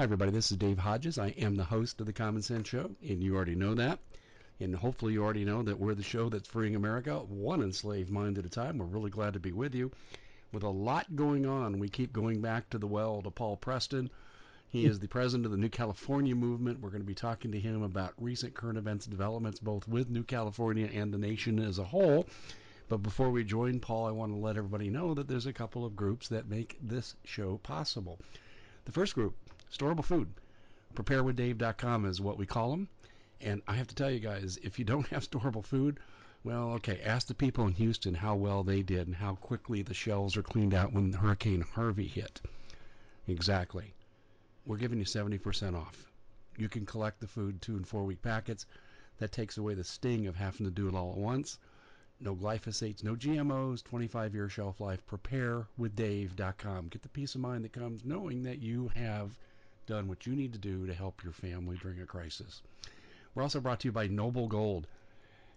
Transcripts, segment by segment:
Hi, everybody. This is Dave Hodges. I am the host of the Common Sense Show, and you already know that. And hopefully, you already know that we're the show that's freeing America one enslaved mind at a time. We're really glad to be with you. With a lot going on, we keep going back to the well to Paul Preston. He is the president of the New California Movement. We're going to be talking to him about recent current events and developments, both with New California and the nation as a whole. But before we join Paul, I want to let everybody know that there's a couple of groups that make this show possible. The first group storable food. Preparewithdave.com is what we call them. And I have to tell you guys, if you don't have storable food, well, okay, ask the people in Houston how well they did and how quickly the shelves are cleaned out when Hurricane Harvey hit. Exactly. We're giving you 70% off. You can collect the food two and four week packets. That takes away the sting of having to do it all at once. No glyphosates, no GMOs, 25 year shelf life. Preparewithdave.com. Get the peace of mind that comes knowing that you have done what you need to do to help your family during a crisis. We're also brought to you by Noble Gold.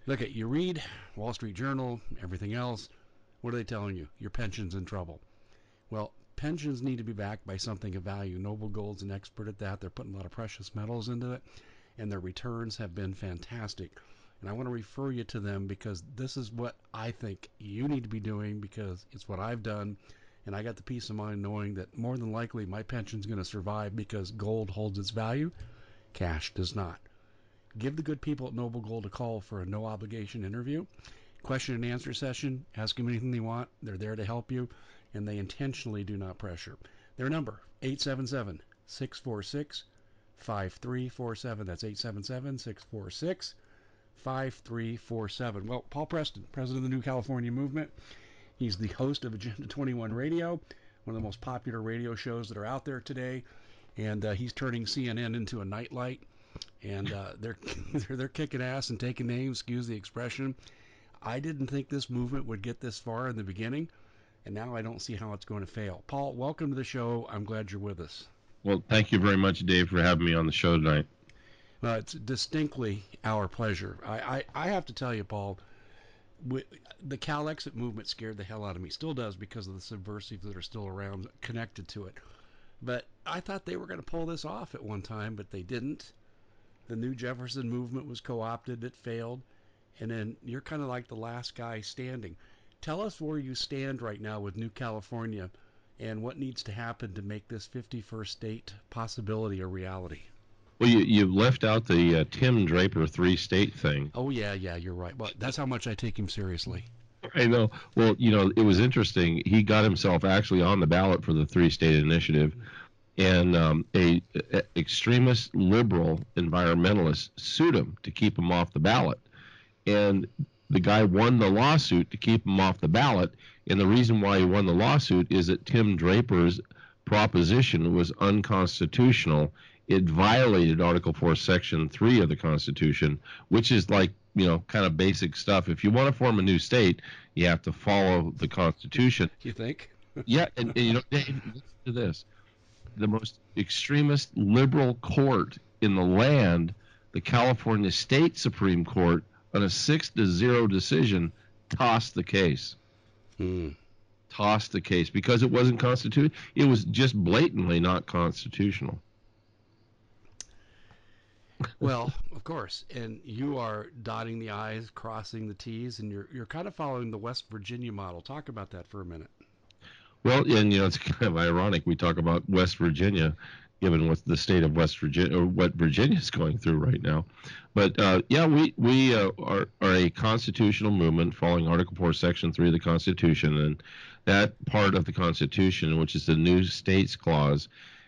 Look at you read Wall Street Journal, everything else. What are they telling you? Your pension's in trouble. Well, pensions need to be backed by something of value. Noble Gold's an expert at that. They're putting a lot of precious metals into it, and their returns have been fantastic. And I want to refer you to them because this is what I think you need to be doing because it's what I've done and I got the peace of mind knowing that more than likely my pension's going to survive because gold holds its value, cash does not. Give the good people at Noble Gold a call for a no obligation interview, question and answer session. Ask them anything they want. They're there to help you, and they intentionally do not pressure. Their number 877 646 5347. That's 877 646 5347. Well, Paul Preston, president of the New California Movement. He's the host of Agenda 21 Radio, one of the most popular radio shows that are out there today, and uh, he's turning CNN into a nightlight. And uh, they're, they're they're kicking ass and taking names. Excuse the expression. I didn't think this movement would get this far in the beginning, and now I don't see how it's going to fail. Paul, welcome to the show. I'm glad you're with us. Well, thank you very much, Dave, for having me on the show tonight. Well, it's distinctly our pleasure. I, I, I have to tell you, Paul, the Calexit movement scared the hell out of me. Still does because of the subversives that are still around connected to it. But I thought they were going to pull this off at one time, but they didn't. The New Jefferson movement was co opted, it failed. And then you're kind of like the last guy standing. Tell us where you stand right now with New California and what needs to happen to make this 51st state possibility a reality. Well, you you left out the uh, Tim Draper three state thing. Oh yeah, yeah, you're right. Well, that's how much I take him seriously. I know. Well, you know, it was interesting. He got himself actually on the ballot for the three state initiative, and um, a, a extremist liberal environmentalist sued him to keep him off the ballot, and the guy won the lawsuit to keep him off the ballot. And the reason why he won the lawsuit is that Tim Draper's proposition was unconstitutional it violated Article 4, Section 3 of the Constitution, which is like, you know, kind of basic stuff. If you want to form a new state, you have to follow the Constitution. You think? yeah, and, and, you know, Dave, listen to this. The most extremist liberal court in the land, the California State Supreme Court, on a six to zero decision, tossed the case. Hmm. Tossed the case because it wasn't constitutional. It was just blatantly not constitutional well, of course, and you are dotting the i's, crossing the t's, and you're you're kind of following the West Virginia model. Talk about that for a minute. Well, and you know it's kind of ironic we talk about West Virginia, given what the state of West Virginia or what Virginia is going through right now. But uh, yeah, we we uh, are are a constitutional movement following Article Four, Section Three of the Constitution, and that part of the Constitution, which is the New States Clause,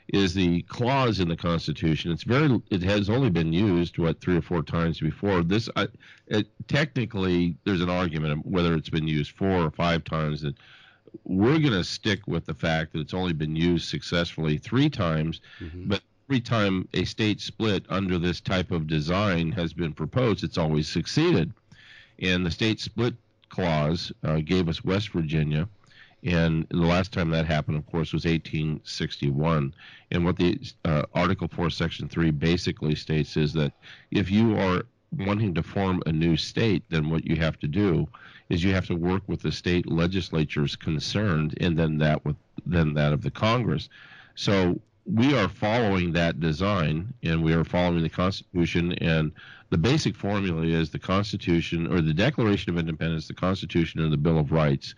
is the clause in the Constitution. It's very. It has only been used what three or four times before. This I, it, technically there's an argument whether it's been used four or five times. That we're going to stick with the fact that it's only been used successfully three times, Mhm. but every time a state split under this type of design has been proposed, it's always succeeded. And the state split clause uh, gave us West Virginia. And the last time that happened, of course, was 1861. And what the uh, Article 4, Section 3 basically states is that if you are wanting to form a new state, then what you have to do is you have to work with the state legislatures concerned, and then that with then that of the Congress. So we are following that design, and we are following the Constitution. And the basic formula is the Constitution or the Declaration of Independence, the Constitution, and the Bill of Rights.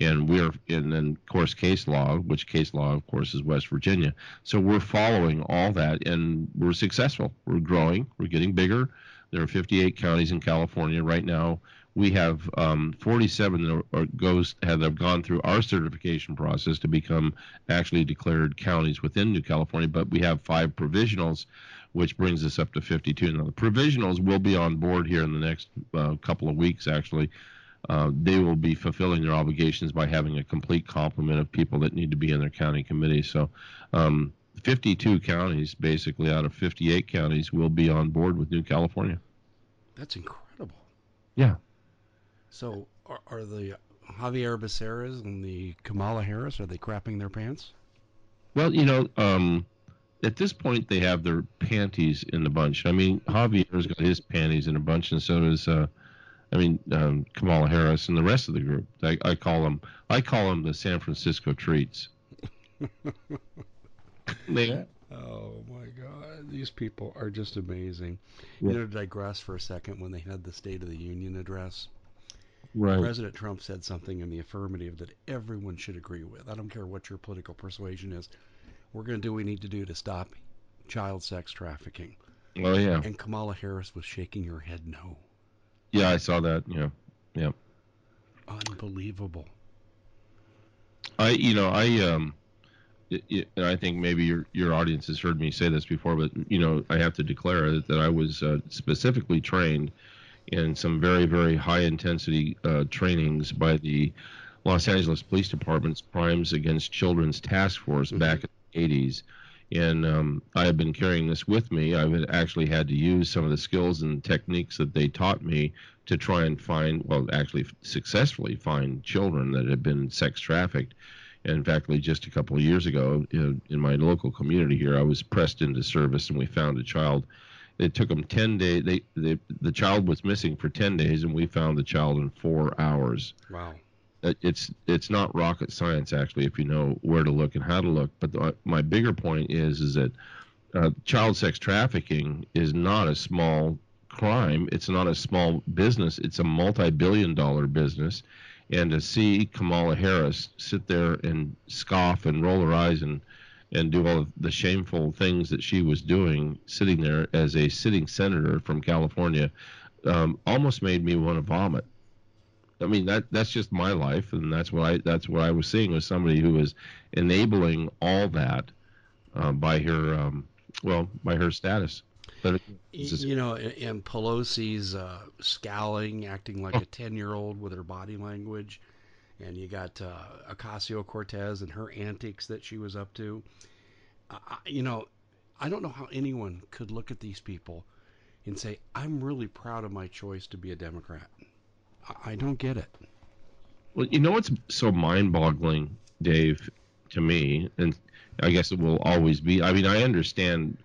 And we're and then of course case law, which case law of course is West Virginia. So we're following all that, and we're successful. We're growing. We're getting bigger. There are 58 counties in California right now. We have um, 47 that are, goes have gone through our certification process to become actually declared counties within New California. But we have five provisionals, which brings us up to 52. Now the provisionals will be on board here in the next uh, couple of weeks. Actually, uh, they will be fulfilling their obligations by having a complete complement of people that need to be in their county committee. So. Um, 52 counties, basically out of 58 counties, will be on board with New California. That's incredible. Yeah. So are, are the Javier Becerras and the Kamala Harris are they crapping their pants? Well, you know, um, at this point they have their panties in the bunch. I mean, Javier's got his panties in a bunch, and so does, uh, I mean, um, Kamala Harris and the rest of the group. I, I call them, I call them the San Francisco treats. they, Oh my God, these people are just amazing. Yeah. You know, to digress for a second, when they had the State of the Union address, right. President Trump said something in the affirmative that everyone should agree with. I don't care what your political persuasion is. We're going to do what we need to do to stop child sex trafficking. Oh yeah, And Kamala Harris was shaking her head no. Yeah, I saw that. Yeah, yeah. Unbelievable. I, you know, I, um, it, it, and I think maybe your your audience has heard me say this before, but you know, I have to declare that, that I was uh, specifically trained in some very very high intensity uh, trainings by the Los Angeles Police Department's Crimes Against Children's Task Force back in the 80s. And um, I have been carrying this with me. I've actually had to use some of the skills and techniques that they taught me to try and find, well, actually successfully find children that had been sex trafficked. And in fact, just a couple of years ago, in, in my local community here, I was pressed into service, and we found a child. It took them ten days. They, they the child was missing for ten days, and we found the child in four hours. Wow. It- It's it's not rocket science actually, if you know where to look and how to look. But the, my bigger point is is that uh, child sex trafficking is not a small crime. It's not a small business. It's a multi-billion-dollar business. And to see Kamala Harris sit there and scoff and roll her eyes and and do all the shameful things that she was doing, sitting there as a sitting senator from California, um, almost made me want to vomit. I mean that that's just my life, and that's what I that's what I was seeing was somebody who was enabling all that uh, by her um, well by her status. But just- You know, and- Pelosi's uh, scowling, acting like a 10 year old with her body language. And you got uh, Ocasio Cortez and her antics that she was up to. You know, I don't know how anyone could look at these people and say, I'm really proud of my choice to be a Democrat. I, don't get it. Well, you know what's so mind-boggling, Dave, to me, and I guess it will always be. I mean, I understand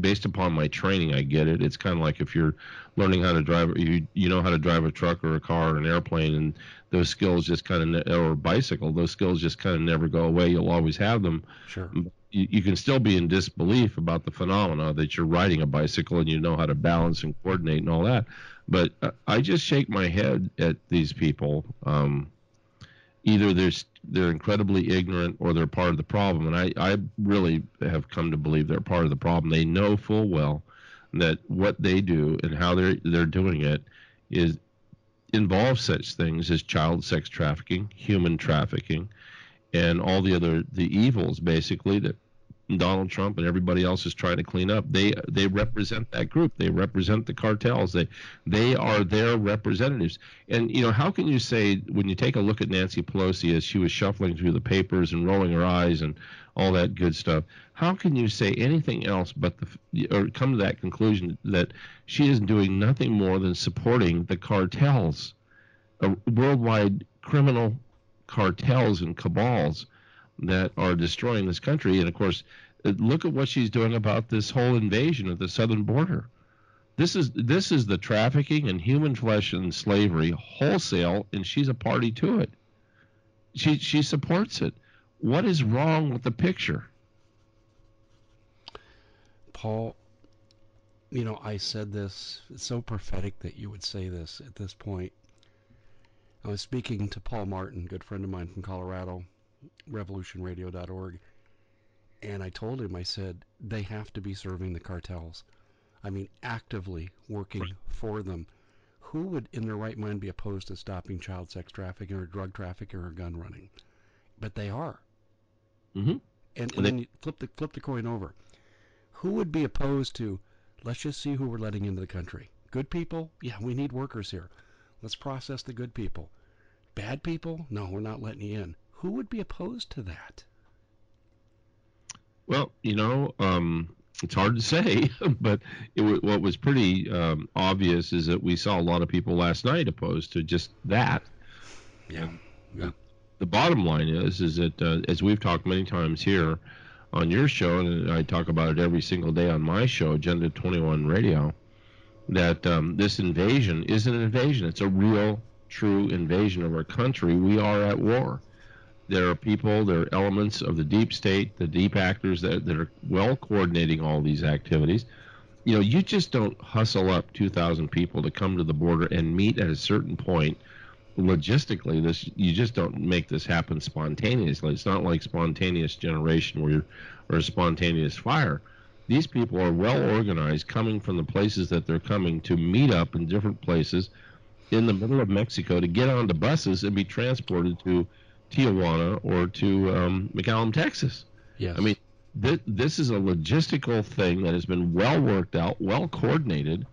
based upon my training, I get it. It's kind of like if you're learning how to drive, you you know how to drive a truck or a car or an airplane, and those skills just kind of, or a bicycle, those skills just kind of never go away. You'll always have them. Sure. You, you can still be in disbelief about the phenomena that you're riding a bicycle and you know how to balance and coordinate and all that. But I just shake my head at these people. Um, either they're they're incredibly ignorant or they're part of the problem, and I I really have come to believe they're part of the problem. They know full well that what they do and how they're they're doing it is involves such things as child sex trafficking, human trafficking, and all the other the evils basically that Donald Trump and everybody else is trying to clean up. They they represent that group. They represent the cartels. They they are their representatives. And you know, how can you say when you take a look at Nancy Pelosi as she was shuffling through the papers and rolling her eyes and all that good stuff, how can you say anything else but the or come to that conclusion that she is doing nothing more than supporting the cartels, a worldwide criminal cartels and cabals that are destroying this country. And of course, look at what she's doing about this whole invasion of the southern border. This is this is the trafficking in human flesh and slavery wholesale, and she's a party to it. She she supports it. What is wrong with the picture? Paul, you know, I said this. It's so prophetic that you would say this at this point. I was speaking to Paul Martin, good friend of mine from Colorado, revolutionradio.org. And I told him, I said, they have to be serving the cartels. I mean, actively working right. for them. Who would, in their right mind, be opposed to stopping child sex trafficking or drug trafficking or gun running? But they are. Mm-hmm. And, and then you flip the flip the coin over. Who would be opposed to? Let's just see who we're letting into the country. Good people, yeah, we need workers here. Let's process the good people. Bad people, no, we're not letting you in who would be opposed to that? Well, you know, um, it's hard to say, but it, what was pretty um, obvious is that we saw a lot of people last night opposed to just that. Yeah. yeah. The bottom line is, is that uh, as we've talked many times here on your show, and I talk about it every single day on my show, Agenda 21 Radio, that um, this invasion isn't an invasion; it's a real, true invasion of our country. We are at war there are people, there are elements of the deep state, the deep actors that, that are well coordinating all these activities. You know, you just don't hustle up 2,000 people to come to the border and meet at a certain point. Logistically, this you just don't make this happen spontaneously. It's not like spontaneous generation where or a spontaneous fire. These people are well organized, coming from the places that they're coming to meet up in different places in the middle of Mexico to get onto buses and be transported to Tijuana or to um, McAllen, Texas. Yes. I mean, th- this is a logistical thing that has been well worked out, well coordinated,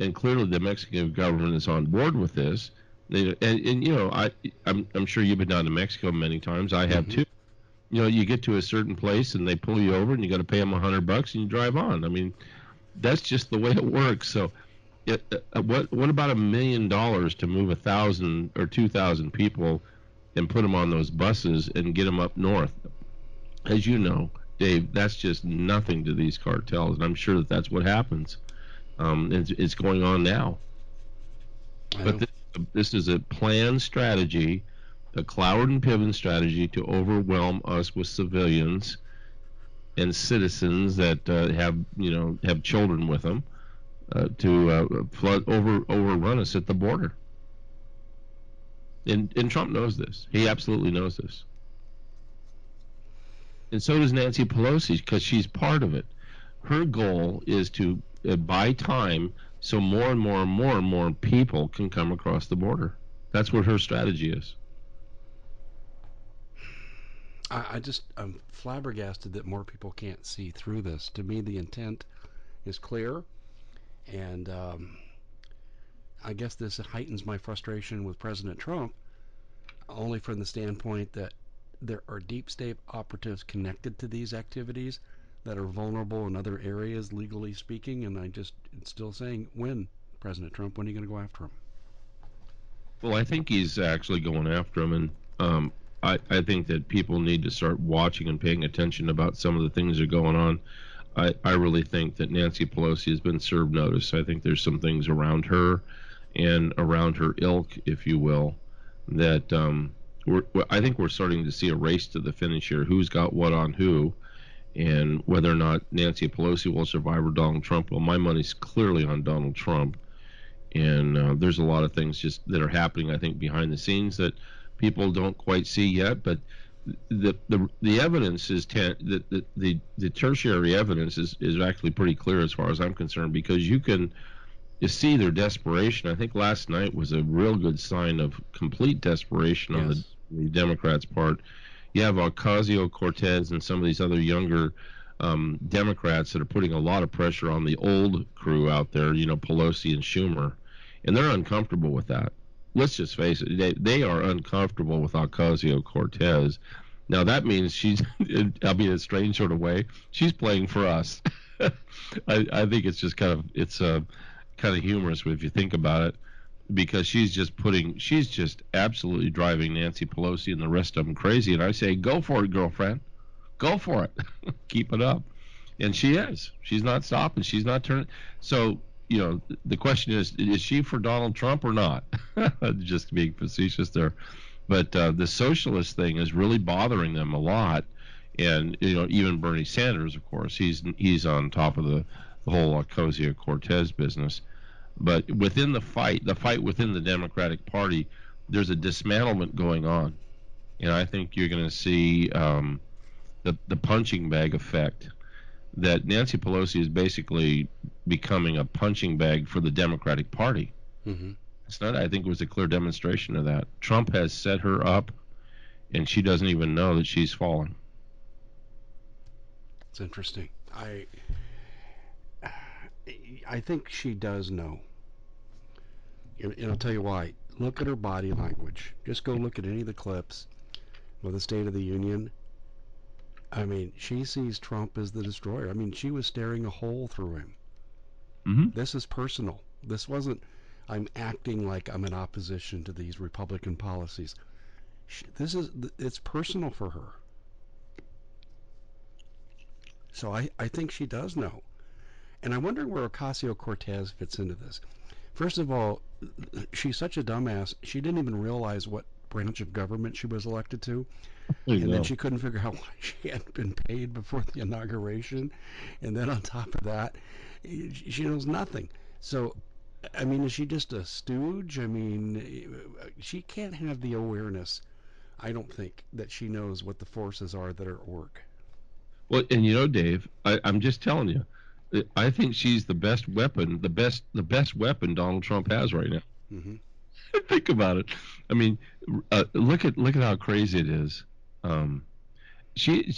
and clearly the Mexican government is on board with this. and, and, you know, I I'm, I'm sure you've been down to Mexico many times. I have mm-hmm. too. You know, you get to a certain place and they pull you over and you got to pay them a hundred bucks and you drive on. I mean, that's just the way it works. So, it, uh, what what about a million dollars to move a thousand or two thousand people? And put them on those buses and get them up north. As you know, Dave, that's just nothing to these cartels, and I'm sure that that's what happens. Um, it's, it's going on now. But this, this, is a planned strategy, a Cloward and Piven strategy to overwhelm us with civilians and citizens that uh, have you know have children with them uh, to uh, flood over overrun us at the border. And, and Trump knows this. He absolutely knows this. And so does Nancy Pelosi because she's part of it. Her goal is to uh, buy time so more and more and more and more people can come across the border. That's what her strategy is. I, I just I'm flabbergasted that more people can't see through this. To me, the intent is clear, and um, I guess this heightens my frustration with President Trump, only from the standpoint that there are deep state operatives connected to these activities that are vulnerable in other areas, legally speaking. And I just still saying, when President Trump, when are you going to go after him? Well, I think he's actually going after him, and um, I, I think that people need to start watching and paying attention about some of the things that are going on. I, I really think that Nancy Pelosi has been served notice. I think there's some things around her and around her ilk, if you will, that um, we're, I think we're starting to see a race to the finish here. Who's got what on who, and whether or not Nancy Pelosi will survive or Donald Trump. Well, my money's clearly on Donald Trump, and uh, there's a lot of things just that are happening. I think behind the scenes that people don't quite see yet, but the the, the evidence is ten, the, the the the tertiary evidence is is actually pretty clear as far as I'm concerned because you can you see their desperation. I think last night was a real good sign of complete desperation yes. on the, the, Democrats' part. You have Ocasio Cortez and some of these other younger um, Democrats that are putting a lot of pressure on the old crew out there, you know, Pelosi and Schumer, and they're uncomfortable with that. Let's just face it, they, they are uncomfortable with Ocasio Cortez. Now that means she's, I mean, a strange sort of way, she's playing for us. I, I think it's just kind of, it's uh, kind of humorous if you think about it because she's just putting she's just absolutely driving Nancy Pelosi and the rest of them crazy. And I say go for it girlfriend. Go for it. Keep it up. And she is. She's not stopping. She's not turning so you know the question is is she for Donald Trump or not? Just being facetious there. But uh, the socialist thing is really bothering them a lot. And you know even Bernie Sanders of course he's he's on top of the, the whole Ocasio Cortez business but within the fight, the fight within the Democratic Party, there's a dismantlement going on, and I think you're going to see um, the the punching bag effect. That Nancy Pelosi is basically becoming a punching bag for the Democratic Party. Mm-hmm. It's not. I think it was a clear demonstration of that. Trump has set her up, and she doesn't even know that she's fallen. It's interesting. I I think she does know. And I'll tell you why. Look at her body language. Just go look at any of the clips of the State of the Union. I mean, she sees Trump as the destroyer. I mean, she was staring a hole through him. Mm-hmm. This is personal. This wasn't, I'm acting like I'm in opposition to these Republican policies. She, this is, it's personal for her. So I, I think she does know. And I'm wondering where Ocasio Cortez fits into this. First of all, she's such a dumbass. She didn't even realize what branch of government she was elected to. And then she couldn't figure out why she hadn't been paid before the inauguration. And then on top of that, she knows nothing. So, I mean, is she just a stooge? I mean, she can't have the awareness, I don't think, that she knows what the forces are that are at work. Well, and you know, Dave, I, I'm just telling you, I think she's the best weapon, the best the best weapon Donald Trump has right now. Mm-hmm. Think about it. I mean, uh, look at look at how crazy it is. Um, she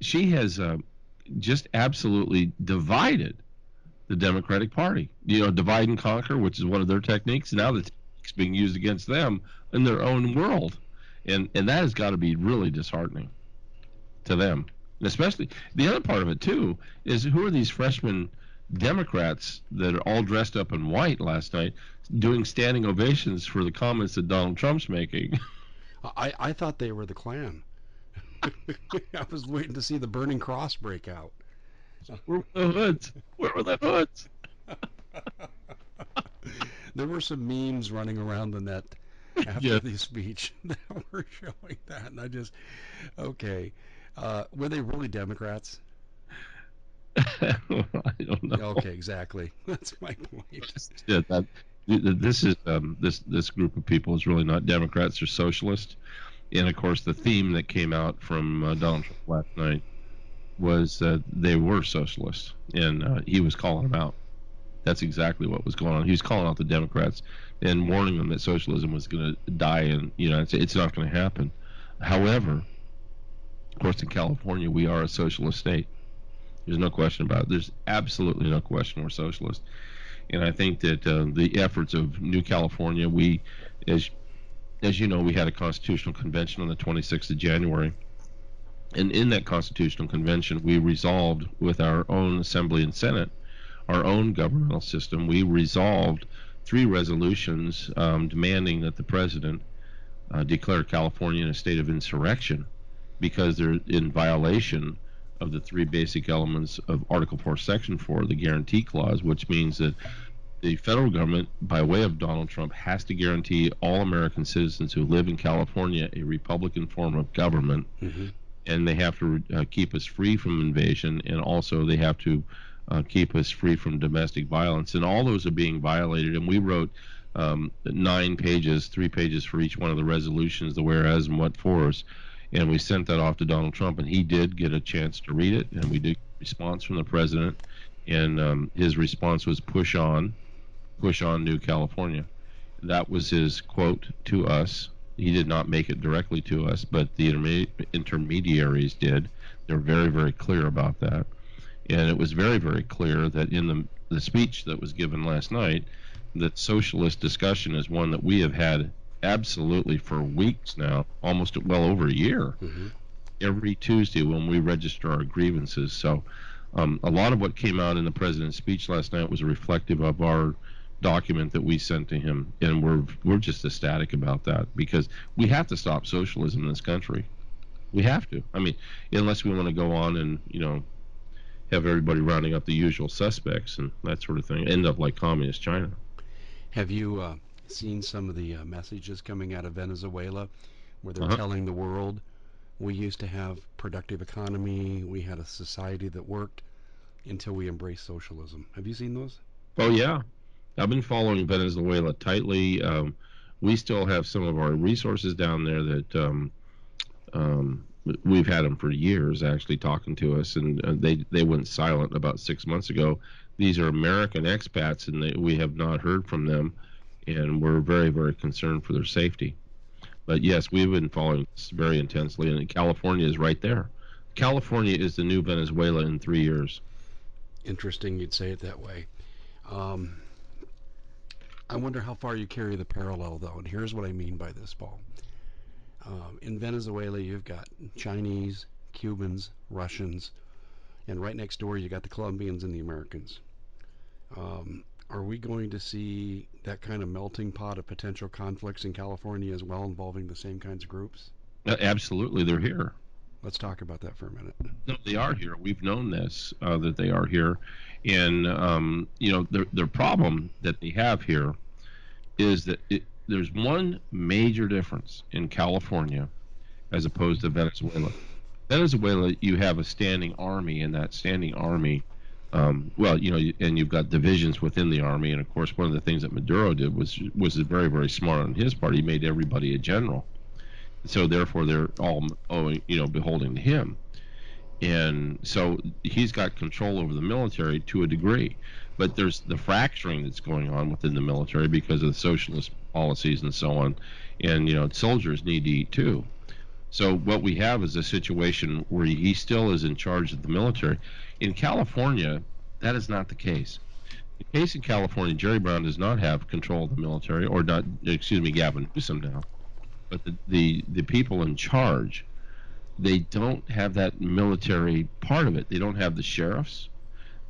she has uh, just absolutely divided the Democratic Party. You know, divide and conquer, which is one of their techniques. Now the techniques being used against them in their own world, and and that has got to be really disheartening to them. And especially the other part of it too is who are these freshman Democrats that are all dressed up in white last night doing standing ovations for the comments that Donald Trump's making. I, I thought they were the Klan. I was waiting to see the burning cross break out. Where were the hoods? Where were the hoods? there were some memes running around the net after yeah. the speech that were showing that, and I just okay. Uh, were they really Democrats? I don't know. Okay, exactly. That's my point. Yeah, that, this is um, this this group of people is really not Democrats; they're socialists. And of course, the theme that came out from uh, Donald Trump last night was that they were socialists, and uh, he was calling them out. That's exactly what was going on. He was calling out the Democrats and warning them that socialism was going to die, and you know, it's, it's not going to happen. However, of course, in California, we are a socialist state. There's no question about it. There's absolutely no question we're socialist. And I think that uh, the efforts of New California, we, as as you know, we had a constitutional convention on the 26th of January. And in that constitutional convention, we resolved with our own assembly and senate, our own governmental system, we resolved three resolutions um, demanding that the president uh, declare California in a state of insurrection because they're in violation of the three basic elements of Article 4, Section 4, the guarantee clause, which means that the federal government, by way of Donald Trump, has to guarantee all American citizens who live in California a Republican form of government. Mm-hmm. And they have to uh, keep us free from invasion, and also they have to uh, keep us free from domestic violence. And all those are being violated. And we wrote um, nine pages, three pages for each one of the resolutions, the whereas and what fors and we sent that off to Donald Trump, and he did get a chance to read it, and we did response from the president, and um, his response was push on, push on, New California. That was his quote to us he did not make it directly to us, but the interme- intermediaries did. They're very, very clear about that. And it was very, very clear that in the, the speech that was given last night, that socialist discussion is one that we have had absolutely for weeks now, almost well over a year, Mhm. every Tuesday when we register our grievances. So um, a lot of what came out in the president's speech last night was reflective of our document that we sent to him, and we're we're just ecstatic about that because we have to stop socialism in this country. We have to. I mean, unless we want to go on and you know have everybody rounding up the usual suspects and that sort of thing, end up like communist China. Have you uh, seen some of the uh, messages coming out of Venezuela where they're Uh-huh. telling the world we used to have productive economy, we had a society that worked until we embraced socialism. Have you seen those? Oh yeah, I've been following Venezuela tightly. Um, we still have some of our resources down there that um, um, we've had them for years, actually talking to us, and uh, they they went silent about six months ago. These are American expats, and they, we have not heard from them, and we're very very concerned for their safety. But yes, we've been following this very intensely, and California is right there. California is the new Venezuela in three years. Interesting you'd say it that way. Um, I wonder how far you carry the parallel, though, and here's what I mean by this, Paul. Um, in Venezuela, you've got Chinese, Cubans, Russians, and right next door, you got the Colombians and the Americans. Um, are we going to see that kind of melting pot of potential conflicts in California as well, involving the same kinds of groups? Uh, Absolutely, they're here. Let's talk about that for a minute. No, they are here. We've known this uh, that they are here, and um, you know the the problem that they have here is that it, there's one major difference in California as opposed to Venezuela. Venezuela, you have a standing army, and that standing army, um, well, you know, and you've got divisions within the army, and of course, one of the things that Maduro did was was very very smart on his part. He made everybody a general, so therefore they're all owing, you know, beholding to him. And so he's got control over the military to a degree. But there's the fracturing that's going on within the military because of the socialist policies and so on. And you know soldiers need to eat too. So what we have is a situation where he still is in charge of the military in california that is not the case the case in california jerry brown does not have control of the military or not excuse me gavin newsom now but the, the, the people in charge they don't have that military part of it. They don't have the sheriffs.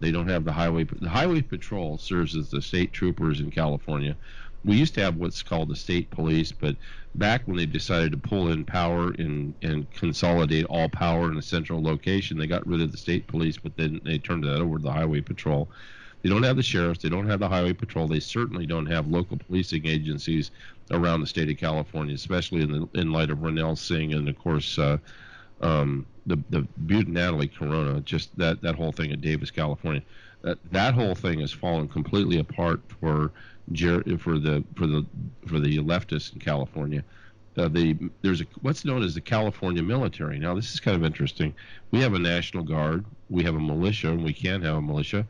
They don't have the highway. The highway patrol serves as the state troopers in California. We used to have what's called the state police, but back when they decided to pull in power and and consolidate all power in a central location, they got rid of the state police, but then they turned that over to the highway patrol. They don't have the sheriffs. They don't have the highway patrol. They certainly don't have local policing agencies around the state of California, especially in the in light of Ronil Singh and of course uh, um, the the Butte Natalie Corona, just that that whole thing in Davis, California, that that whole thing has fallen completely apart for Jer- for the for the for the leftists in California. Uh, the there's a what's known as the California military. Now this is kind of interesting. We have a national guard, we have a militia, and we can have a militia,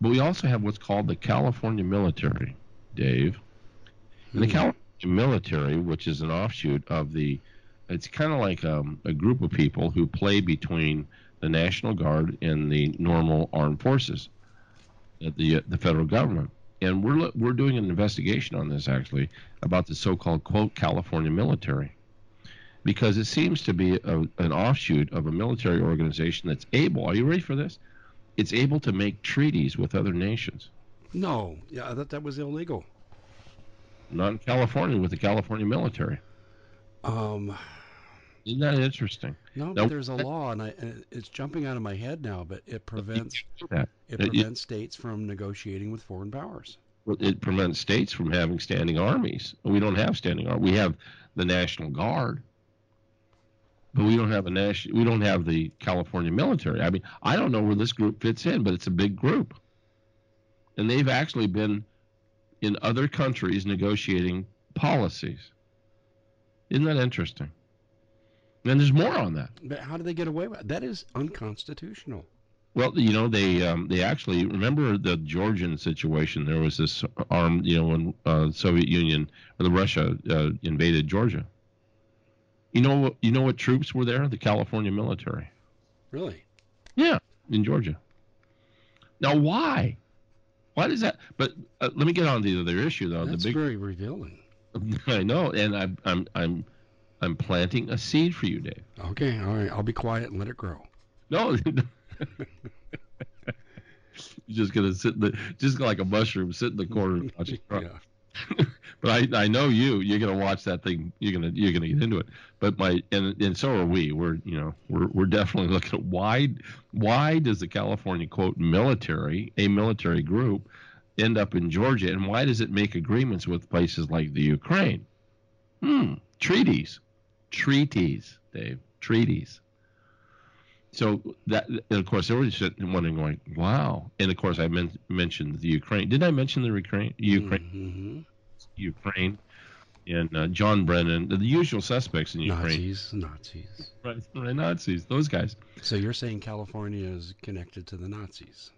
but we also have what's called the California military, Dave. And the Hmm. California military, which is an offshoot of the it's kind of like um, a group of people who play between the National Guard and the normal armed forces, uh, the the federal government. And we're we're doing an investigation on this actually about the so-called quote California military, because it seems to be a, an offshoot of a military organization that's able. Are you ready for this? It's able to make treaties with other nations. No, yeah, I thought that was illegal. Not in California with the California military. Um, Isn't that interesting? no, Nope. but there's a law, and, I, and it's jumping out of my head now. But it prevents that. it prevents states from negotiating with foreign powers. It prevents states from having standing armies. We don't have standing army. We have the National Guard, but we don't have a national. We don't have the California military. I mean, I don't know where this group fits in, but it's a big group, and they've actually been in other countries negotiating policies. Isn't that interesting? And there's more on that. But how do they get away with it? That is unconstitutional. Well, you know, they um, they actually remember the Georgian situation. There was this armed, you know, when uh, Soviet Union or the Russia uh, invaded Georgia, You know what? You know what troops were there? The California military. Really? Yeah, in Georgia. Now, why? Why does that? But uh, let me get on to the other issue, though. That's the big, very revealing. I know, and I'm I'm I'm I'm planting a seed for you, Dave. Okay, all right. I'll be quiet and let it grow. No. You're just gonna sit in the just like a mushroom, sit in the corner and watch it grow. yeah. but I, I know you. You're gonna watch that thing. You're gonna you're gonna get into it. But my and and so are we. We're you know we're we're definitely looking at why why does the California quote military a military group end up in Georgia and why does it make agreements with places like the Ukraine? Hmm. Treaties, treaties, Dave. Treaties. So that, and of course, everybody's sitting just wondering, like, wow. And of course, I men- mentioned the Ukraine. Did I mention the Ukraine? Ukraine. Mhm. Ukraine, and uh, John Brennan, the usual suspects in Ukraine, Nazis, Nazis. right? right, Nazis, those guys. So you're saying California is connected to the Nazis?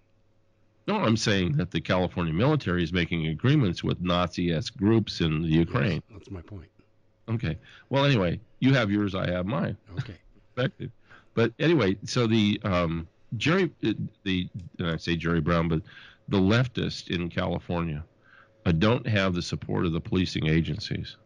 No, I'm saying that the California military is making agreements with Nazi-esque groups in the Ukraine. Yes, that's my point. Okay. Well, anyway, you have yours, I have mine. Okay. Respected. But anyway, so the um, Jerry, the and I say Jerry Brown, but the leftists in California uh, don't have the support of the policing agencies,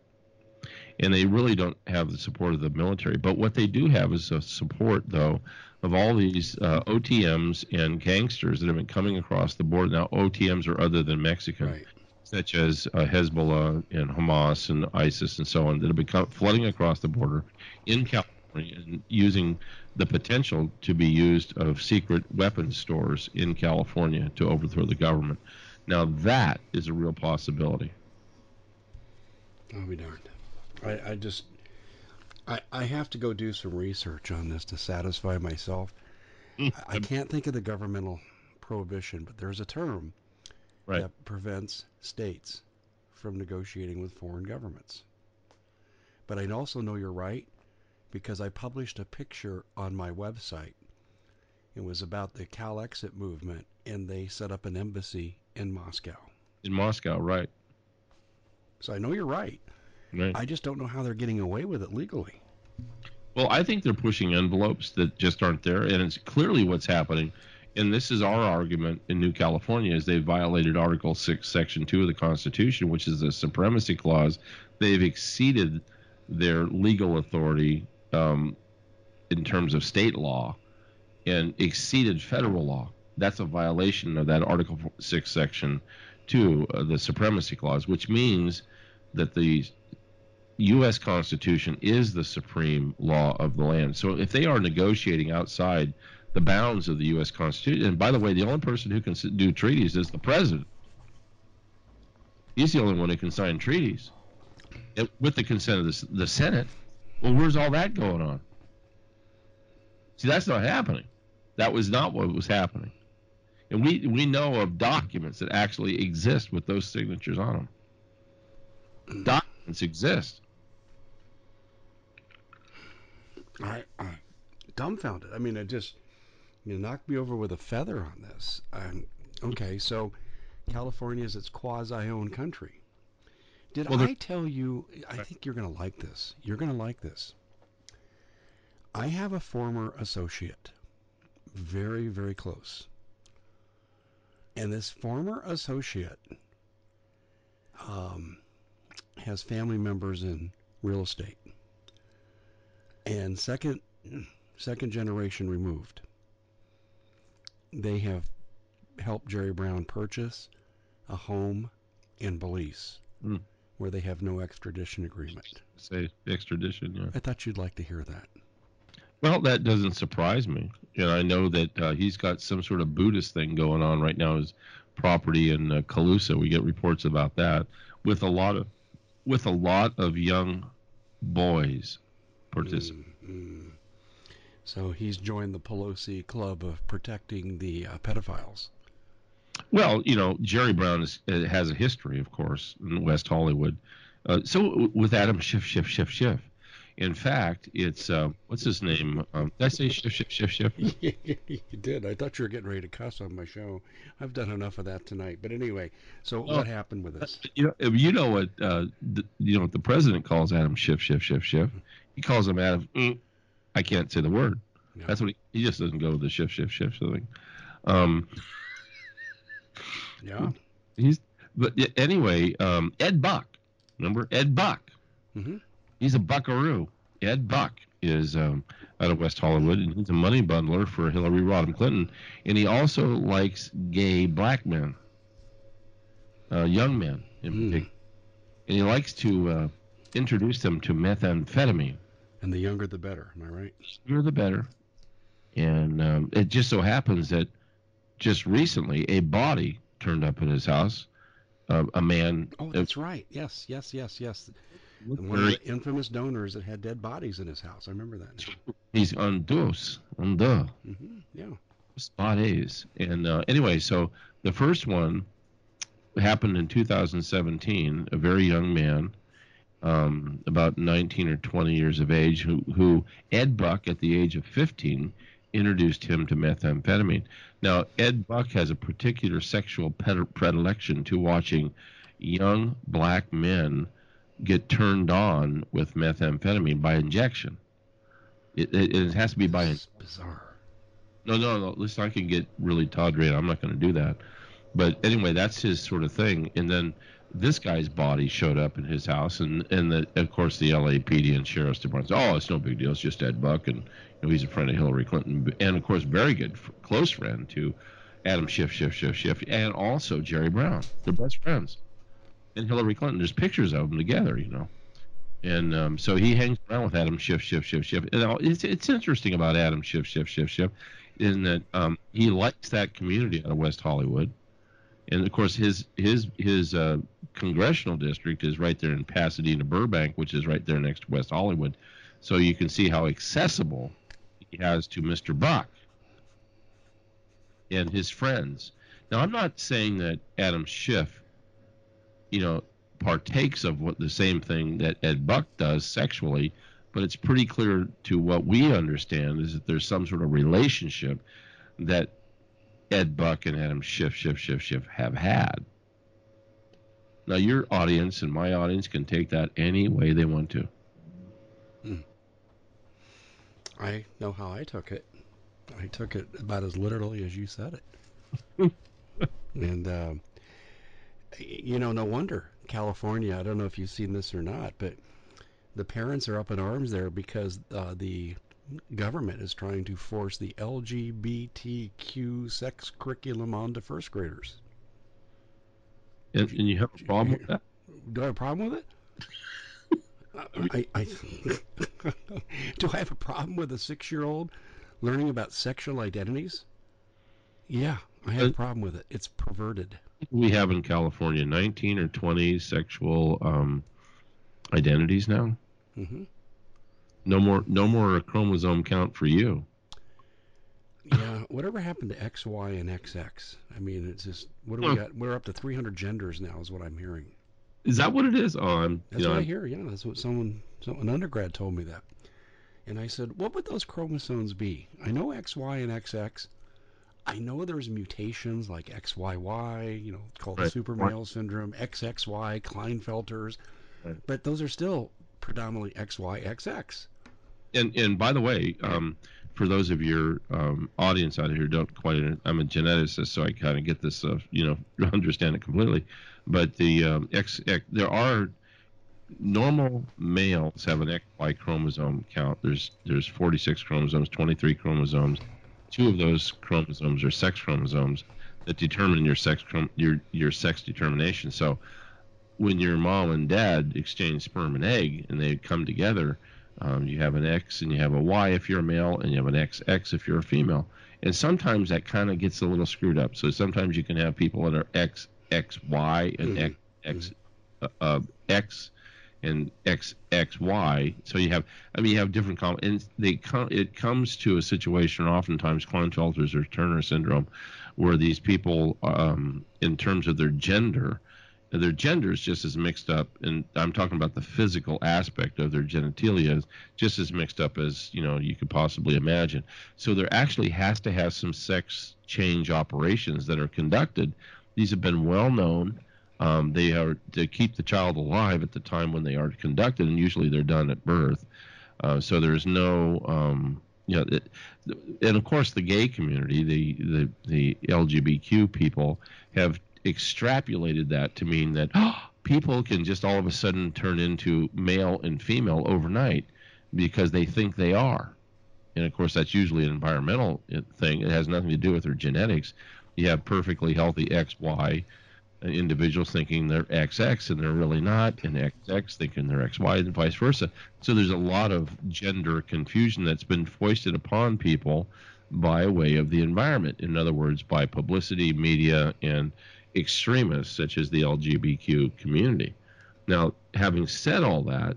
and they really don't have the support of the military. But what they do have is a support, though, of all these uh, OTMs and gangsters that have been coming across the border. Now, OTMs are other than Mexican Right. Such as uh, Hezbollah and Hamas and ISIS and so on that have become flooding across the border in California and using the potential to be used of secret weapons stores in California to overthrow the government. Now that is a real possibility. I'll be darned. I, I just, I, I have to go do some research on this to satisfy myself. I, I can't think of the governmental prohibition, but there's a term Right. that prevents states from negotiating with foreign governments. But I also know you're right because I published a picture on my website. It was about the Cal Exit movement, and they set up an embassy in Moscow. In Moscow, right? So I know you're right. Right. I just don't know how they're getting away with it legally. Well, I think they're pushing envelopes that just aren't there, and it's clearly what's happening. And this is our argument in New California: is they've violated Article Six, Section Two of the Constitution, which is the supremacy clause. They've exceeded their legal authority um, in terms of state law, and exceeded federal law. That's a violation of that Article Six, Section Two, uh, the supremacy clause, which means that the U.S. Constitution is the supreme law of the land. So if they are negotiating outside the bounds of the U.S. Constitution, and by the way, the only person who can do treaties is the president. He's the only one who can sign treaties It- with the consent of the, the Senate. Well, where's all that going on? See, that's not happening. That was not what was happening. And we, we know of documents that actually exist with those signatures on them. Documents exist. I, I dumbfounded. I mean, it just you knocked me over with a feather on this. Um, okay, so California is its quasi-owned country. Did Well, I tell you? I think you're going to like this. You're going to like this. I have a former associate, very very close, and this former associate um, has family members in real estate and second second generation removed they have helped Jerry Brown purchase a home in Belize Hmm. where they have no extradition agreement. Say extradition. Yeah. I thought you'd like to hear that. Well, that doesn't surprise me. And I know that uh, he's got some sort of Buddhist thing going on right now. His property in uh, Colusa, we get reports about that with a lot of with a lot of young boys participating. Mm. So he's joined the Pelosi club of protecting the uh, pedophiles. Well, you know, Jerry Brown is, uh, has a history, of course, in West Hollywood. Uh, so with Adam Schiff, Schiff, Schiff, Schiff, In fact, it's uh, what's his name? Um, did I say Schiff, Schiff, Schiff, Schiff? you did. I thought you were getting ready to cuss on my show. I've done enough of that tonight. But anyway, so Oh. what happened with this? You know, you know what uh, the, you know what the president calls Adam Schiff, Schiff, Schiff, Schiff. He calls him Adam. Mm, I can't say the word. No. That's what he, he just doesn't go with the shift, shift, shift thing. Um, Yeah. he's but anyway, um, Ed Buck. Remember Ed Buck? hmm He's a buckaroo. Ed Buck is um, out of West Hollywood, and he's a money bundler for Hillary Rodham Clinton, and he also likes gay black men, uh, young men in particular, and he likes to uh, introduce them to methamphetamine. And the younger the better. Am I right? You're the better. And um, it just so happens that just recently a body turned up at his house. Uh, a man. Oh, uh, that's right. Yes, yes, yes, yes. one of the infamous donors that had dead bodies in his house. I remember that. he's on dos, on deux. hmm Yeah. bodies. And uh, anyway, so the first one happened in 2017. A very young man, um, about 19 or 20 years of age, who, who Ed Buck, at the age of 15, introduced him to methamphetamine. Now, Ed Buck has a particular sexual predilection to watching young black men get turned on with methamphetamine by injection. It, it, it has to be by is bizarre. no, no, no. Listen, I can get really tawdry. and I'm not going to do that. But anyway, that's his sort of thing. And then this guy's body showed up in his house, and and the, of course the LAPD and sheriff's department. said, Oh, it's no big deal. It's just Ed Buck, and you know, he's a friend of Hillary Clinton, and of course, very good, close friend to Adam Schiff, Schiff, Schiff, Schiff, and also Jerry Brown. They're best friends. And Hillary Clinton. There's pictures of them together, you know. And um, so he hangs around with Adam Schiff, Schiff, Schiff, Schiff. And it's it's interesting about Adam Schiff, Schiff, Schiff, Schiff in that um, he likes that community out of West Hollywood, and of course his his his uh, congressional district is right there in Pasadena, Burbank, which is right there next to West Hollywood. So you can see how accessible he has to Mr. Buck and his friends. Now I'm not saying that Adam Schiff, you know, partakes of what the same thing that Ed Buck does sexually, but it's pretty clear to what we understand is that there's some sort of relationship that Ed Buck and Adam Schiff, Schiff, Schiff, Schiff have had. Now, your audience and my audience can take that any way they want to. I know how I took it. I took it about as literally as you said it. and, um, you know, no wonder California, I don't know if you've seen this or not, but the parents are up in arms there because uh, the government is trying to force the LGBTQ sex curriculum onto first graders. And, and you have a problem with that? Do I have a problem with it? I, I, do I have a problem with a six-year-old learning about sexual identities? Yeah, I have a Uh, problem with it. It's perverted. We have in California 19 or 20 sexual um, identities now. hmm No more, no more chromosome count for you. Whatever happened to X, Y, and XX? I mean, it's just what do we Huh. got? We're up to 300 genders now, is what I'm hearing. Is that what it is? Oh, I'm. That's you know, what I I'm- hear. Yeah, that's what someone, so an undergrad told me that. And I said, what would those chromosomes be? I know XY and XX. I know there's mutations like XYY, you know, it's called the Right. super male syndrome, XXY, Klinefelters, Right. but those are still predominantly XYXX. and and by the way, um, for those of your um, audience out here don't quite, I'm a geneticist, so I kind of get this, uh, you know, understand it completely. But the um, X, X, there are normal males have an XY chromosome count. There's there's 46 chromosomes, 23 chromosomes. Two of those chromosomes are sex chromosomes that determine your sex your your sex determination. So when your mom and dad exchange sperm and egg and they come together, um, you have an X and you have a Y if you're a male, and you have an XX if you're a female. And sometimes that kind of gets a little screwed up. So sometimes you can have people that are X, X, Y, and Mhm. X, X, uh, uh, X, and X, X, Y. So you have, I mean, you have different, com- and they come, it comes to a situation, oftentimes Klinefelter's or Turner syndrome, where these people, um, in terms of their gender, their gender is just as mixed up, and I'm talking about the physical aspect of their genitalia, just as mixed up as you know you could possibly imagine. So there actually has to have some sex change operations that are conducted. These have been well known. Um, they are to keep the child alive at the time when they are conducted, and usually they're done at birth. Uh, so there's no, um, you know, it, and of course the gay community, the the the LGBTQ people have extrapolated that to mean that people can just all of a sudden turn into male and female overnight because they think they are. And of course, that's usually an environmental uh, thing. It has nothing to do with their genetics. You have perfectly healthy XY individuals thinking they're XX and they're really not, and XX thinking they're XY, and vice versa. So there's a lot of gender confusion that's been foisted upon people by way of the environment. In other words, by publicity, media, and extremists such as the LGBTQ community. Now, having said all that,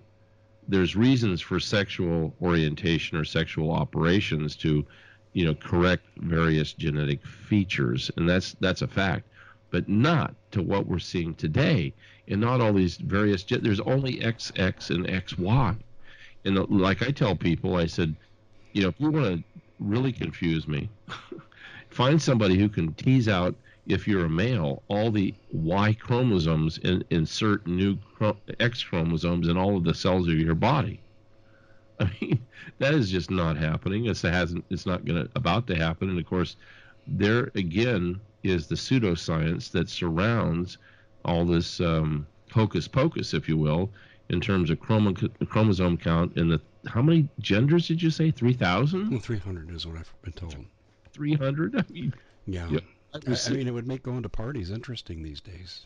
there's reasons for sexual orientation or sexual operations to, you know, correct various genetic features, and that's that's a fact, but not to what we're seeing today, and not all these various. There's only XX and XY, and like I tell people, I said, you know, if you want to really confuse me, find somebody who can tease out if you're a male, all the Y chromosomes in, insert new X chromosomes in all of the cells of your body. I mean, that is just not happening. It's, it hasn't. It's not going to about to happen. And of course, there again is the pseudoscience that surrounds all this um, hocus pocus, if you will, in terms of chromo- chromosome count. And the how many genders did you say? Three thousand. Well, Three hundred is what I've been told. Three hundred. I mean, yeah. yeah. I, I, mean, it would make going to parties interesting these days.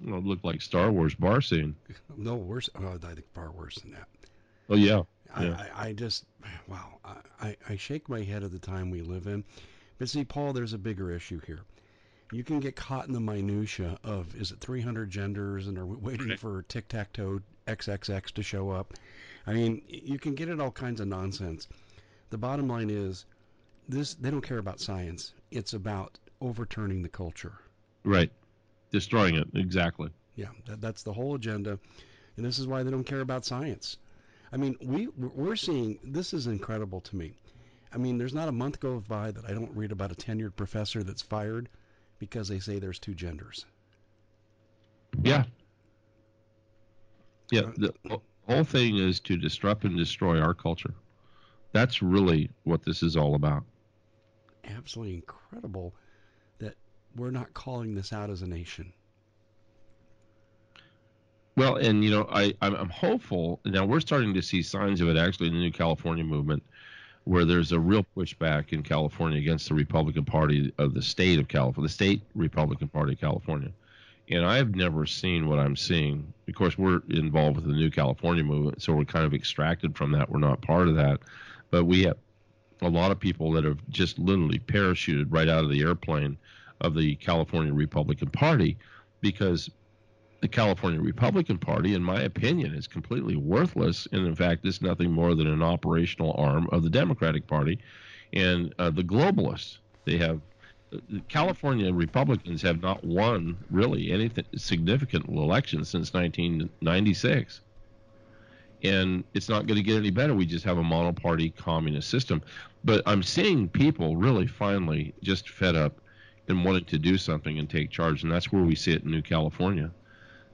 Well, it looked like Star Wars bar scene. No, worse. Oh, I think far worse than that. Oh yeah. yeah. I, I just, wow. I, I shake my head at the time we live in. But see, Paul, there's a bigger issue here. You can get caught in the minutia of is it 300 genders and are we waiting for tic tac toe XXX to show up? I mean, you can get it all kinds of nonsense. The bottom line is, this they don't care about science. It's about overturning the culture. Right. Destroying it. Exactly. Yeah, that, that's the whole agenda. And this is why they don't care about science. I mean, we we're seeing this is incredible to me. I mean, there's not a month goes by that I don't read about a tenured professor that's fired because they say there's two genders. Yeah. Yeah, uh, the whole thing is to disrupt and destroy our culture. That's really what this is all about. Absolutely incredible we're not calling this out as a nation. Well, and you know, I I'm hopeful. Now we're starting to see signs of it actually in the New California movement, where there's a real pushback in California against the Republican Party of the state of California, the state Republican Party of California. And I've never seen what I'm seeing. Of course, we're involved with the New California movement, so we're kind of extracted from that. We're not part of that, but we have a lot of people that have just literally parachuted right out of the airplane of the California Republican Party because the California Republican Party, in my opinion, is completely worthless. And in fact, it's nothing more than an operational arm of the Democratic Party and uh, the globalists. They have the California Republicans have not won really anything significant election since 1996. And it's not going to get any better. We just have a monoparty communist system. But I'm seeing people really finally just fed up and wanted to do something and take charge, and that's where we see it in New California.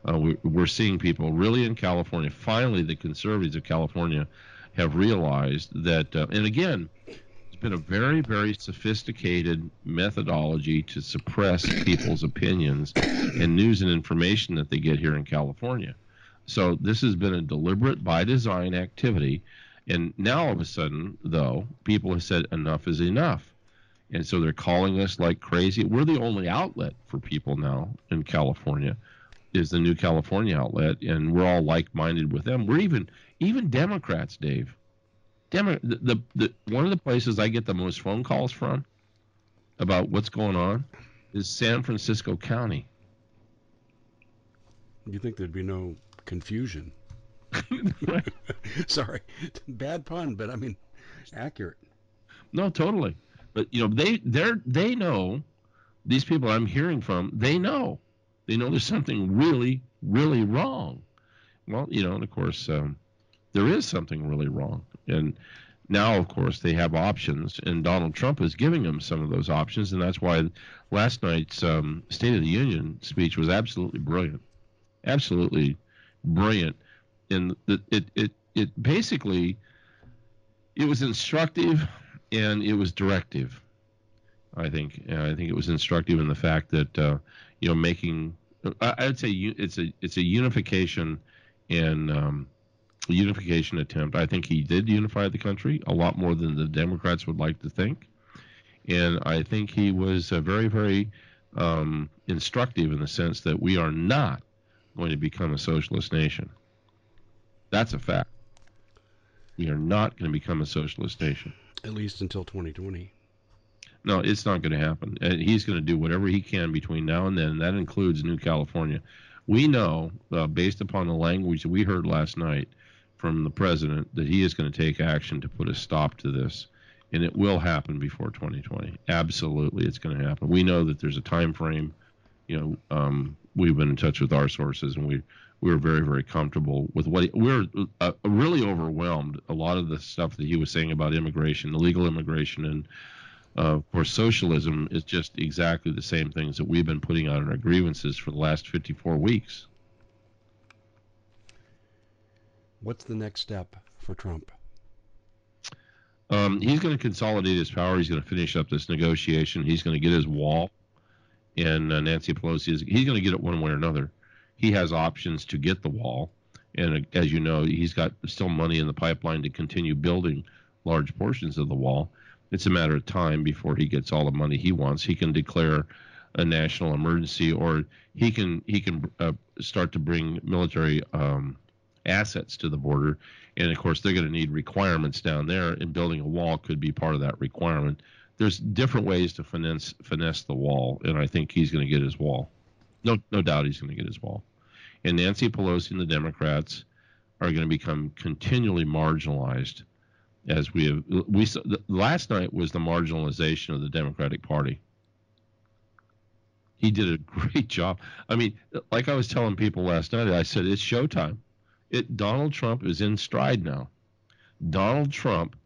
Uh, we, we're seeing people really in California. Finally, the conservatives of California have realized that, uh, and again, it's been a very, very sophisticated methodology to suppress people's opinions and news and information that they get here in California. So this has been a deliberate, by design activity. And now, all of a sudden, though, people have said enough is enough and so they're calling us like crazy. We're the only outlet for people now in California, is the new California outlet, and we're all like-minded with them. We're even even Democrats, Dave. Demo, the, the, the one of the places I get the most phone calls from about what's going on is San Francisco County. You think there'd be no confusion? Sorry, bad pun, but I mean accurate. No, totally. But you know, they they they know these people I'm hearing from. They know They know there's something really, really wrong. Well, you know, and of course, um, there is something really wrong. And now, of course, they have options, and Donald Trump is giving them some of those options, and that's why last night's um, State of the Union speech was absolutely brilliant, absolutely brilliant. And it, it, it, it basically, it was instructive and it was directive. I think. I think it was instructive in the fact that uh, you know making. I, would say it's a it's a unification and um, unification attempt. I think he did unify the country a lot more than the Democrats would like to think, and I think he was uh, very very um, instructive in the sense that we are not going to become a socialist nation. That's a fact. We are not going to become a socialist nation. At least until 2020. No, it's not going to happen. And he's going to do whatever he can between now and then. And that includes New California. We know, uh, based upon the language that we heard last night from the president, that he is going to take action to put a stop to this. And it will happen before 2020. Absolutely, it's going to happen. We know that there's a time frame. You know, um, we've been in touch with our sources, and we we were very very comfortable with what he, we are uh, really overwhelmed. A lot of the stuff that he was saying about immigration, illegal immigration, and uh, of course, socialism is just exactly the same things that we've been putting out in our grievances for the last 54 weeks. What's the next step for Trump? Um, he's going to consolidate his power. He's going to finish up this negotiation. He's going to get his wall. And uh, Nancy Pelosi is he's going to get it one way or another. He has options to get the wall, and uh, as you know, he's got still money in the pipeline to continue building large portions of the wall. It's a matter of time before he gets all the money he wants. He can declare a national emergency, or he can he can uh, start to bring military um, assets to the border. And of course, they're going to need requirements down there, and building a wall could be part of that requirement. There's different ways to finesse finesse the wall, and I think he's going to get his wall. No, no doubt he's going to get his wall. And Nancy Pelosi and the Democrats are going to become continually marginalized as we have we last night was the marginalization of the Democratic Party. He did a great job. I mean, like I was telling people last night, I said it's showtime. It Donald Trump is in stride now. Donald Trump,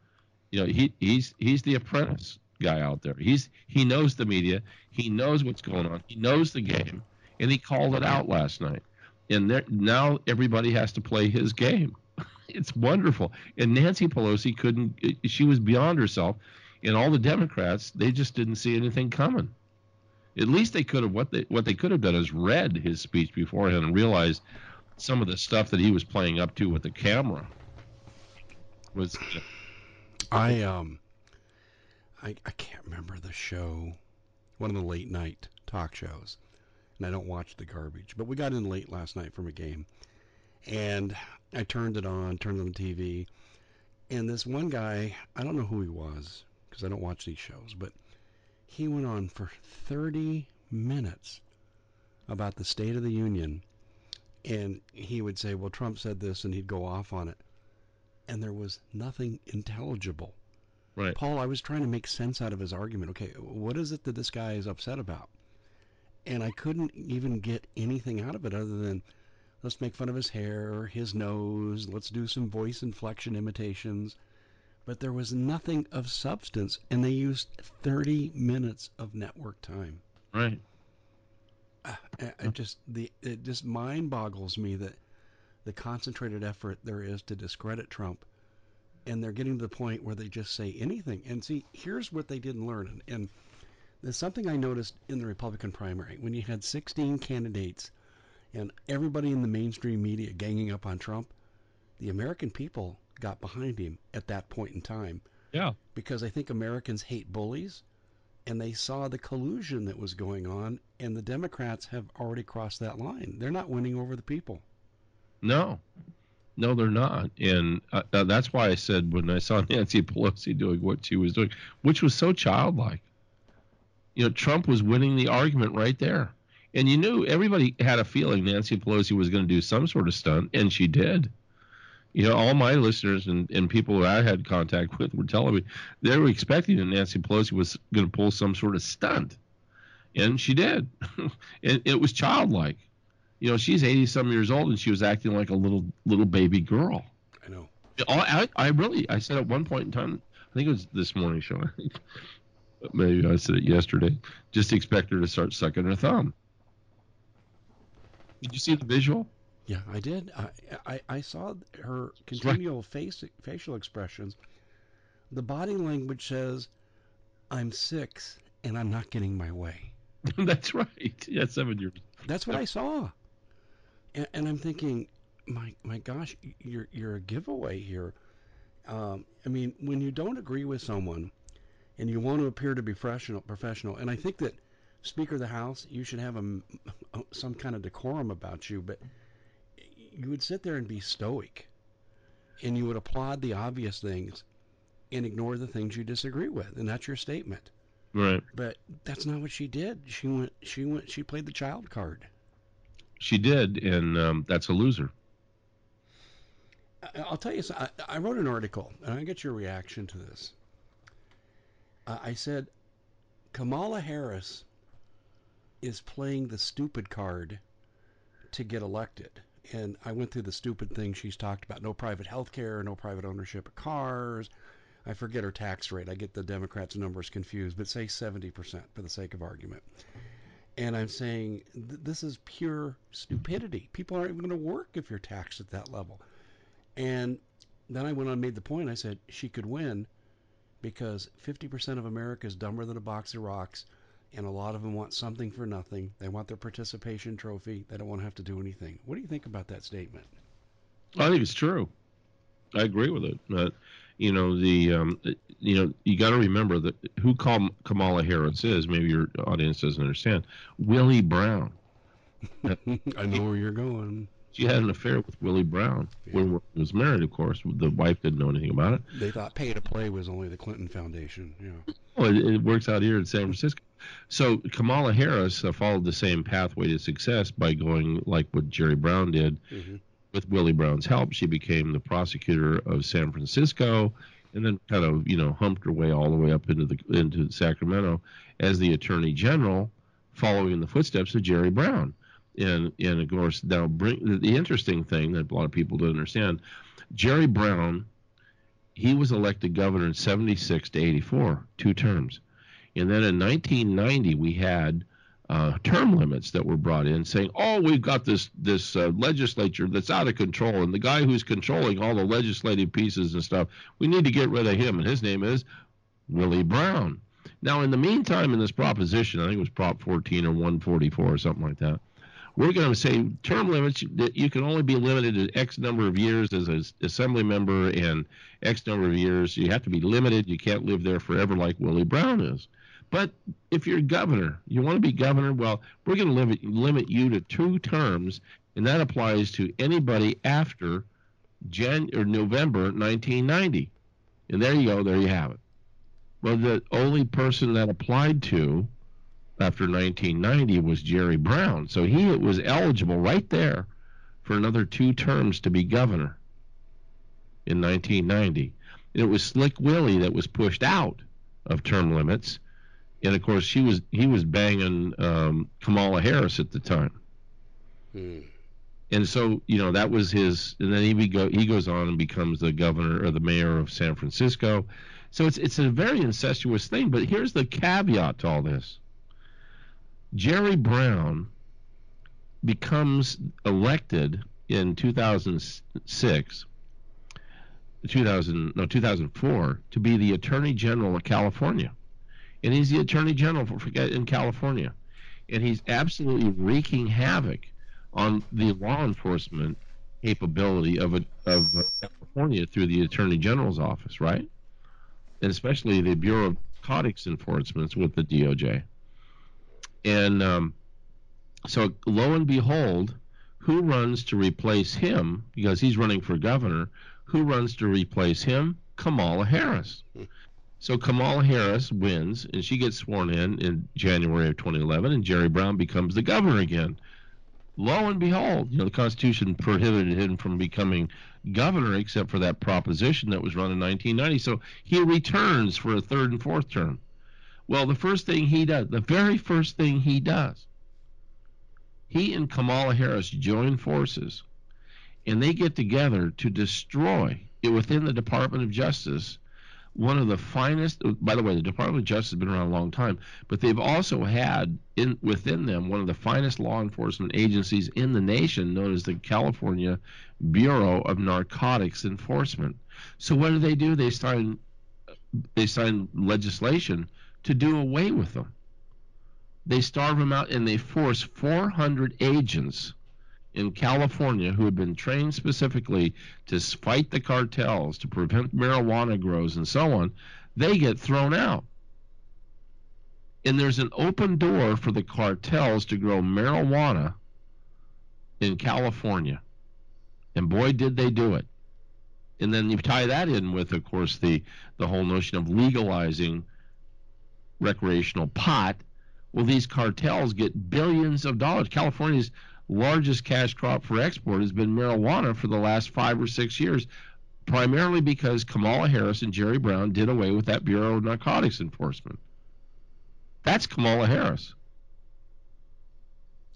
you know, he he's he's the apprentice guy out there. He's he knows the media, he knows what's going on, he knows the game, and he called it out last night. And there, now everybody has to play his game it's wonderful. And Nancy Pelosi couldn't. She was beyond herself, and all the Democrats they just didn't see anything coming. At least they could have what they what they could have done is read his speech beforehand and realized some of the stuff that he was playing up to with the camera was. I um. I, I can't remember the show, one of the late night talk shows, and I don't watch the garbage. But we got in late last night from a game, and I turned it on, turned on the TV, and this one guy, I don't know who he was because I don't watch these shows, but he went on for 30 minutes about the State of the Union, and he would say, "Well, Trump said this," and he'd go off on it, and there was nothing intelligible. Right. Paul, I was trying to make sense out of his argument. Okay, what is it that this guy is upset about? And I couldn't even get anything out of it other than Let's make fun of his hair, his nose. Let's do some voice inflection imitations. But there was nothing of substance, and they used 30 minutes of network time. Right. I, I just the it just mind boggles me that the concentrated effort there is to discredit Trump, and they're getting to the point where they just say anything. And see, here's what they didn't learn, and, and there's something I noticed in the Republican primary when you had 16 candidates and everybody in the mainstream media ganging up on Trump, the American people got behind him at that point in time. Yeah. Because I think Americans hate bullies and they saw the collusion that was going on and the Democrats have already crossed that line. They're not winning over the people. No. No, they're not. And uh, that's why I said when I saw Nancy Pelosi doing what she was doing, which was so childlike. You know, Trump was winning the argument right there. And you knew everybody had a feeling Nancy Pelosi was going to do some sort of stunt, and she did. You know, all my listeners and, and people that I had contact with were telling me they were expecting that Nancy Pelosi was going to pull some sort of stunt. and she did, and it was childlike. You know, she's 80 some years old, and she was acting like a little little baby girl. I know. I, I really, I said at one point in time, I think it was this morning show. Maybe I said it yesterday. Just expect her to start sucking her thumb. Did you see the visual? Yeah, I did. I I, I saw her continual face facial expressions. The body language says, "I'm six and I'm not getting my way." That's right. Yeah, seven years. That's what I saw. And, and I'm thinking, my my gosh, you're you're a giveaway here. Um, I mean, when you don't agree with someone, and you want to appear to be professional, professional, and I think that Speaker of the House, you should have a, some kind of decorum about you, but you would sit there and be stoic, and you would applaud the obvious things, and ignore the things you disagree with, and that's your statement. Right. But that's not what she did. She went. She went. She played the child card. She did, and um, that's a loser. I'll tell you. I, I wrote an article, and I get your reaction to this. I said Kamala Harris is playing the stupid card to get elected. And I went through the stupid things she's talked about no private health care, no private ownership of cars. I forget her tax rate. I get the Democrats' numbers confused, but say 70% for the sake of argument. And I'm saying th- this is pure stupidity. People aren't even going to work if you're taxed at that level. And then I went on and made the point. I said she could win because 50% of America is dumber than a box of rocks, and a lot of them want something for nothing. They want their participation trophy. They don't want to have to do anything. What do you think about that statement? I think it's true. I agree with it. But you know the um, you know you got to remember that who Kamala Harris is. Maybe your audience doesn't understand. Willie Brown. I know where you're going she had an affair with Willie Brown yeah. when he was married. Of course, the wife didn't know anything about it. They thought pay to play was only the Clinton Foundation. Yeah. Well, it, it works out here in San Francisco. So Kamala Harris uh, followed the same pathway to success by going like what Jerry Brown did. Mm-hmm. With Willie Brown's help, she became the prosecutor of San Francisco, and then kind of you know humped her way all the way up into the into Sacramento as the Attorney General, following in the footsteps of Jerry Brown and and of course now bring the interesting thing that a lot of people don't understand jerry brown he was elected governor in 76 to 84 two terms. And then in 1990 we had uh, term limits that were brought in saying oh we've got this this uh, legislature that's out of control and the guy who's controlling all the legislative pieces and stuff we need to get rid of him. And his name is willie brown. Now in the meantime in this proposition i think it was prop 14 or 144 or something like that we're going to say term limits that you can only be limited to X number of years as an assembly member and X number of years. You have to be limited. You can't live there forever like Willie Brown is. But if you're governor, you want to be governor, well, we're going to limit, limit you to two terms, and that applies to anybody after Jan or November 1990. And there you go, there you have it. Well, the only person that applied to after 1990 was Jerry Brown. So he was eligible right there for another two terms to be governor in 1990. And it was Slick Willie that was pushed out of term limits. And of course, she was he was banging um, Kamala Harris at the time. Hmm. And so, you know, that was his. And then he go he goes on and becomes the governor or the mayor of San Francisco. So it's it's a very incestuous thing. But here's the caveat to all this Jerry Brown becomes elected in 2006 2000 no 2004 to be the attorney general of California. And he's the attorney general for, in California. And he's absolutely wreaking havoc on the law enforcement capability of a, of California through the attorney general's office right? And especially the bureau of narcotics enforcement with the DOJ and um, so lo and behold, who runs to replace him because he's running for governor? Who runs to replace him? Kamala Harris. So Kamala Harris wins, and she gets sworn in in January of 2011, and Jerry Brown becomes the governor again. Lo and behold, you know the Constitution prohibited him from becoming governor except for that proposition that was run in 1990. So he returns for a third and fourth term. Well, the first thing he does, the very first thing he does, he and Kamala Harris join forces and they get together to destroy it within the Department of Justice one of the finest by the way the department of justice has been around a long time but they've also had in within them one of the finest law enforcement agencies in the nation known as the california bureau of narcotics enforcement. So what do they do? They sign they sign legislation to do away with them they starve them out and they force 400 agents in California who have been trained specifically to fight the cartels, to prevent marijuana grows, and so on, they get thrown out. And there's an open door for the cartels to grow marijuana in California. And boy, did they do it. And then you tie that in with, of course, the, the whole notion of legalizing recreational pot. Well, these cartels get billions of dollars. California's largest cash crop for export has been marijuana for the last five or six years, primarily because Kamala Harris and Jerry Brown did away with that Bureau of Narcotics Enforcement. That's Kamala Harris.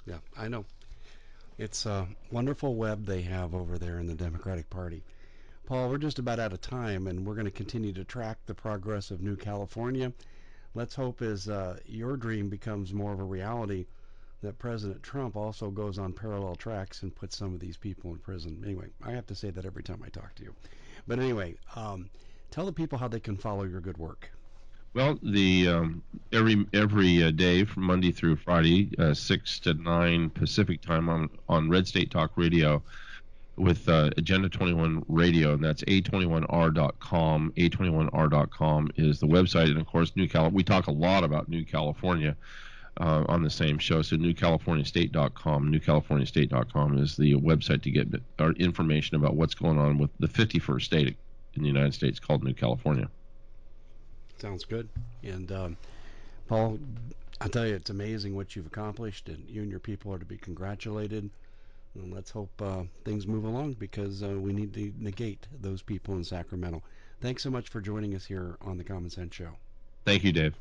Yeah, I know. It's a wonderful web they have over there in the Democratic Party. Paul, we're just about out of time, and we're going to continue to track the progress of New California. Let's hope as uh, your dream becomes more of a reality that President Trump also goes on parallel tracks and puts some of these people in prison. Anyway, I have to say that every time I talk to you. But anyway, um, tell the people how they can follow your good work. Well, the um, every every uh, day from Monday through Friday, uh, six to nine Pacific time on on Red State Talk Radio with uh, Agenda 21 Radio, and that's a21r.com. A21r.com is the website, and of course, New Cal. We talk a lot about New California uh, on the same show. So newcaliforniastate.com. Newcaliforniastate.com is the website to get our information about what's going on with the 51st state in the United States called New California. Sounds good. And um, Paul, I tell you, it's amazing what you've accomplished, and you and your people are to be congratulated. And let's hope uh, things move along because uh, we need to negate those people in Sacramento. Thanks so much for joining us here on the Common Sense Show. Thank you, Dave.